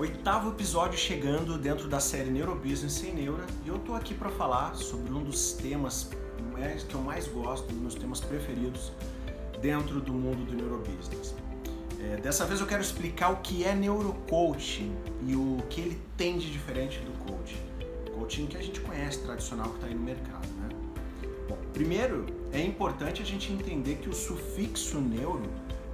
Oitavo episódio chegando dentro da série Neurobusiness sem Neura e eu tô aqui para falar sobre um dos temas que eu mais gosto, um dos meus temas preferidos dentro do mundo do neurobusiness. É, dessa vez eu quero explicar o que é neurocoaching e o que ele tem de diferente do coaching. Coaching que a gente conhece, tradicional, que está aí no mercado. Né? Bom, primeiro, é importante a gente entender que o sufixo neuro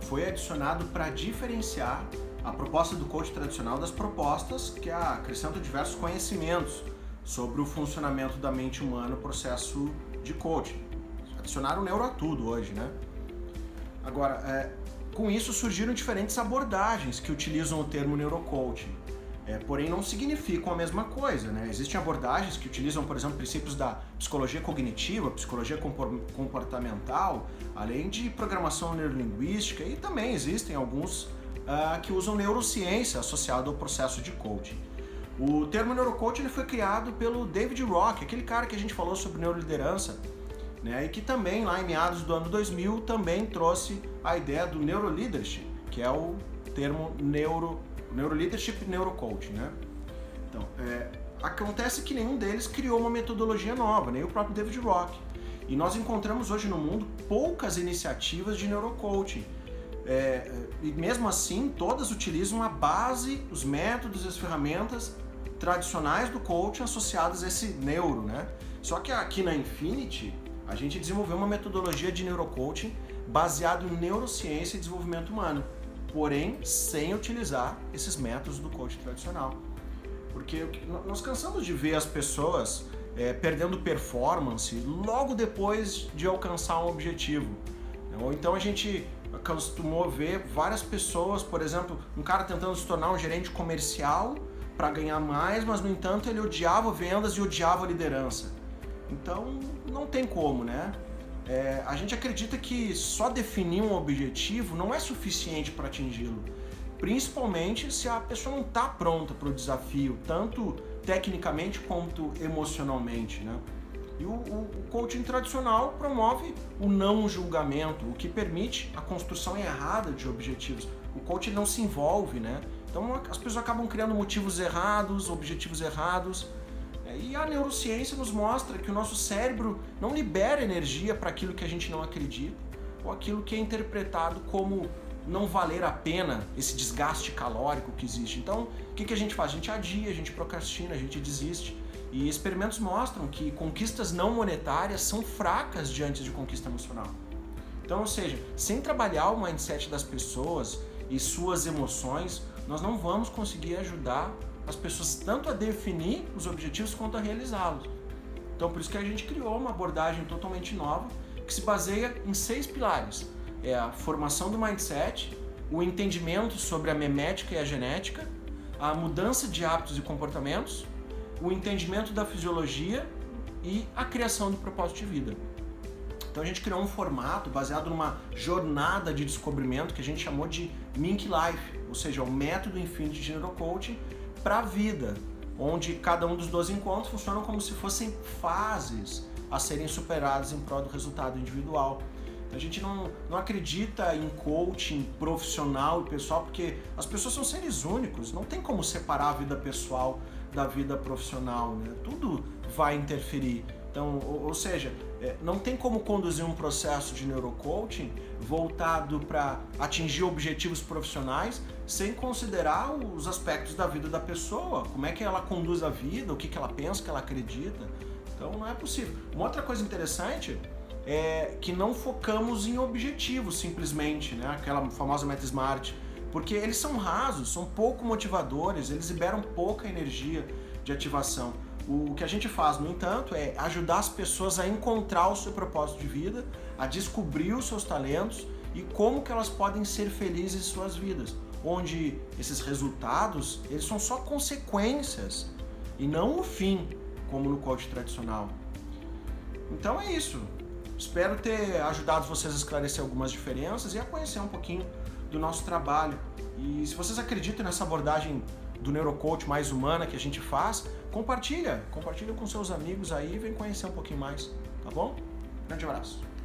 foi adicionado para diferenciar a proposta do coach tradicional das propostas que acrescentam diversos conhecimentos sobre o funcionamento da mente humana no processo de coaching. Adicionaram neuro a tudo hoje, né? Agora, é, com isso surgiram diferentes abordagens que utilizam o termo neurocoaching. É, porém, não significam a mesma coisa. Né? Existem abordagens que utilizam, por exemplo, princípios da psicologia cognitiva, psicologia comportamental, além de programação neurolinguística, e também existem alguns uh, que usam neurociência associado ao processo de coaching. O termo neurocoaching ele foi criado pelo David Rock, aquele cara que a gente falou sobre neuroliderança, né? E que também lá em meados do ano 2000 também trouxe a ideia do neuroleadership, que é o termo neuro neuroleadership e neurocoaching, né? Então, é, acontece que nenhum deles criou uma metodologia nova, nem o próprio David Rock. E nós encontramos hoje no mundo poucas iniciativas de neurocoaching. É, e mesmo assim, todas utilizam a base, os métodos e as ferramentas tradicionais do coaching associadas a esse neuro, né? Só que aqui na Infinity, a gente desenvolveu uma metodologia de neurocoaching baseado em neurociência e desenvolvimento humano, porém sem utilizar esses métodos do coaching tradicional. Porque nós cansamos de ver as pessoas é, perdendo performance logo depois de alcançar um objetivo. Ou então a gente costumou ver várias pessoas, por exemplo, um cara tentando se tornar um gerente comercial para ganhar mais, mas no entanto ele odiava vendas e odiava liderança. Então não tem como, né? É, a gente acredita que só definir um objetivo não é suficiente para atingi-lo, principalmente se a pessoa não está pronta para o desafio, tanto tecnicamente quanto emocionalmente, né? E o, o, o, coaching tradicional promove o não julgamento, o que permite a construção errada de objetivos. O coaching não se envolve, né? Então as pessoas acabam criando motivos errados, objetivos errados, e a neurociência nos mostra que o nosso cérebro não libera energia para aquilo que a gente não acredita, ou aquilo que é interpretado como não valer a pena esse desgaste calórico que existe. Então, o que, que a gente faz? A gente adia, a gente procrastina, a gente desiste. E experimentos mostram que conquistas não monetárias são fracas diante de conquista emocional. Então, ou seja, sem trabalhar o mindset das pessoas e suas emoções, nós não vamos conseguir ajudar as pessoas tanto a definir os objetivos quanto a realizá-los. Então, por isso que a gente criou uma abordagem totalmente nova que se baseia em seis pilares: é a formação do mindset, o entendimento sobre a memética e a genética, a mudança de hábitos e comportamentos, o entendimento da fisiologia e a criação do propósito de vida. Então a gente criou um formato baseado numa jornada de descobrimento que a gente chamou de Mink Life, ou seja, o método infinito de neurocoaching para a vida, onde cada um dos 12 encontros funcionam como se fossem fases a serem superadas em prol do resultado individual. A gente não, não acredita em coaching profissional e pessoal, porque as pessoas são seres únicos, não tem como separar a vida pessoal da vida profissional, né? Tudo vai interferir. Então, ou, ou seja, é, não tem como conduzir um processo de neurocoaching voltado para atingir objetivos profissionais sem considerar os aspectos da vida da pessoa, como é que ela conduz a vida, o que, que ela pensa, o que ela acredita. Então não é possível. Uma outra coisa interessante é que não focamos em objetivos simplesmente, né? aquela famosa meta smart, porque eles são rasos, são pouco motivadores, eles liberam pouca energia de ativação. O que a gente faz, no entanto, é ajudar as pessoas a encontrar o seu propósito de vida, a descobrir os seus talentos e como que elas podem ser felizes em suas vidas, onde esses resultados, eles são só consequências e não o fim, como no coach tradicional. Então é isso. Espero ter ajudado vocês a esclarecer algumas diferenças e a conhecer um pouquinho do nosso trabalho. E se vocês acreditam nessa abordagem do neurocoach mais humana que a gente faz, compartilha, compartilha com seus amigos aí e vem conhecer um pouquinho mais, tá bom? Grande abraço.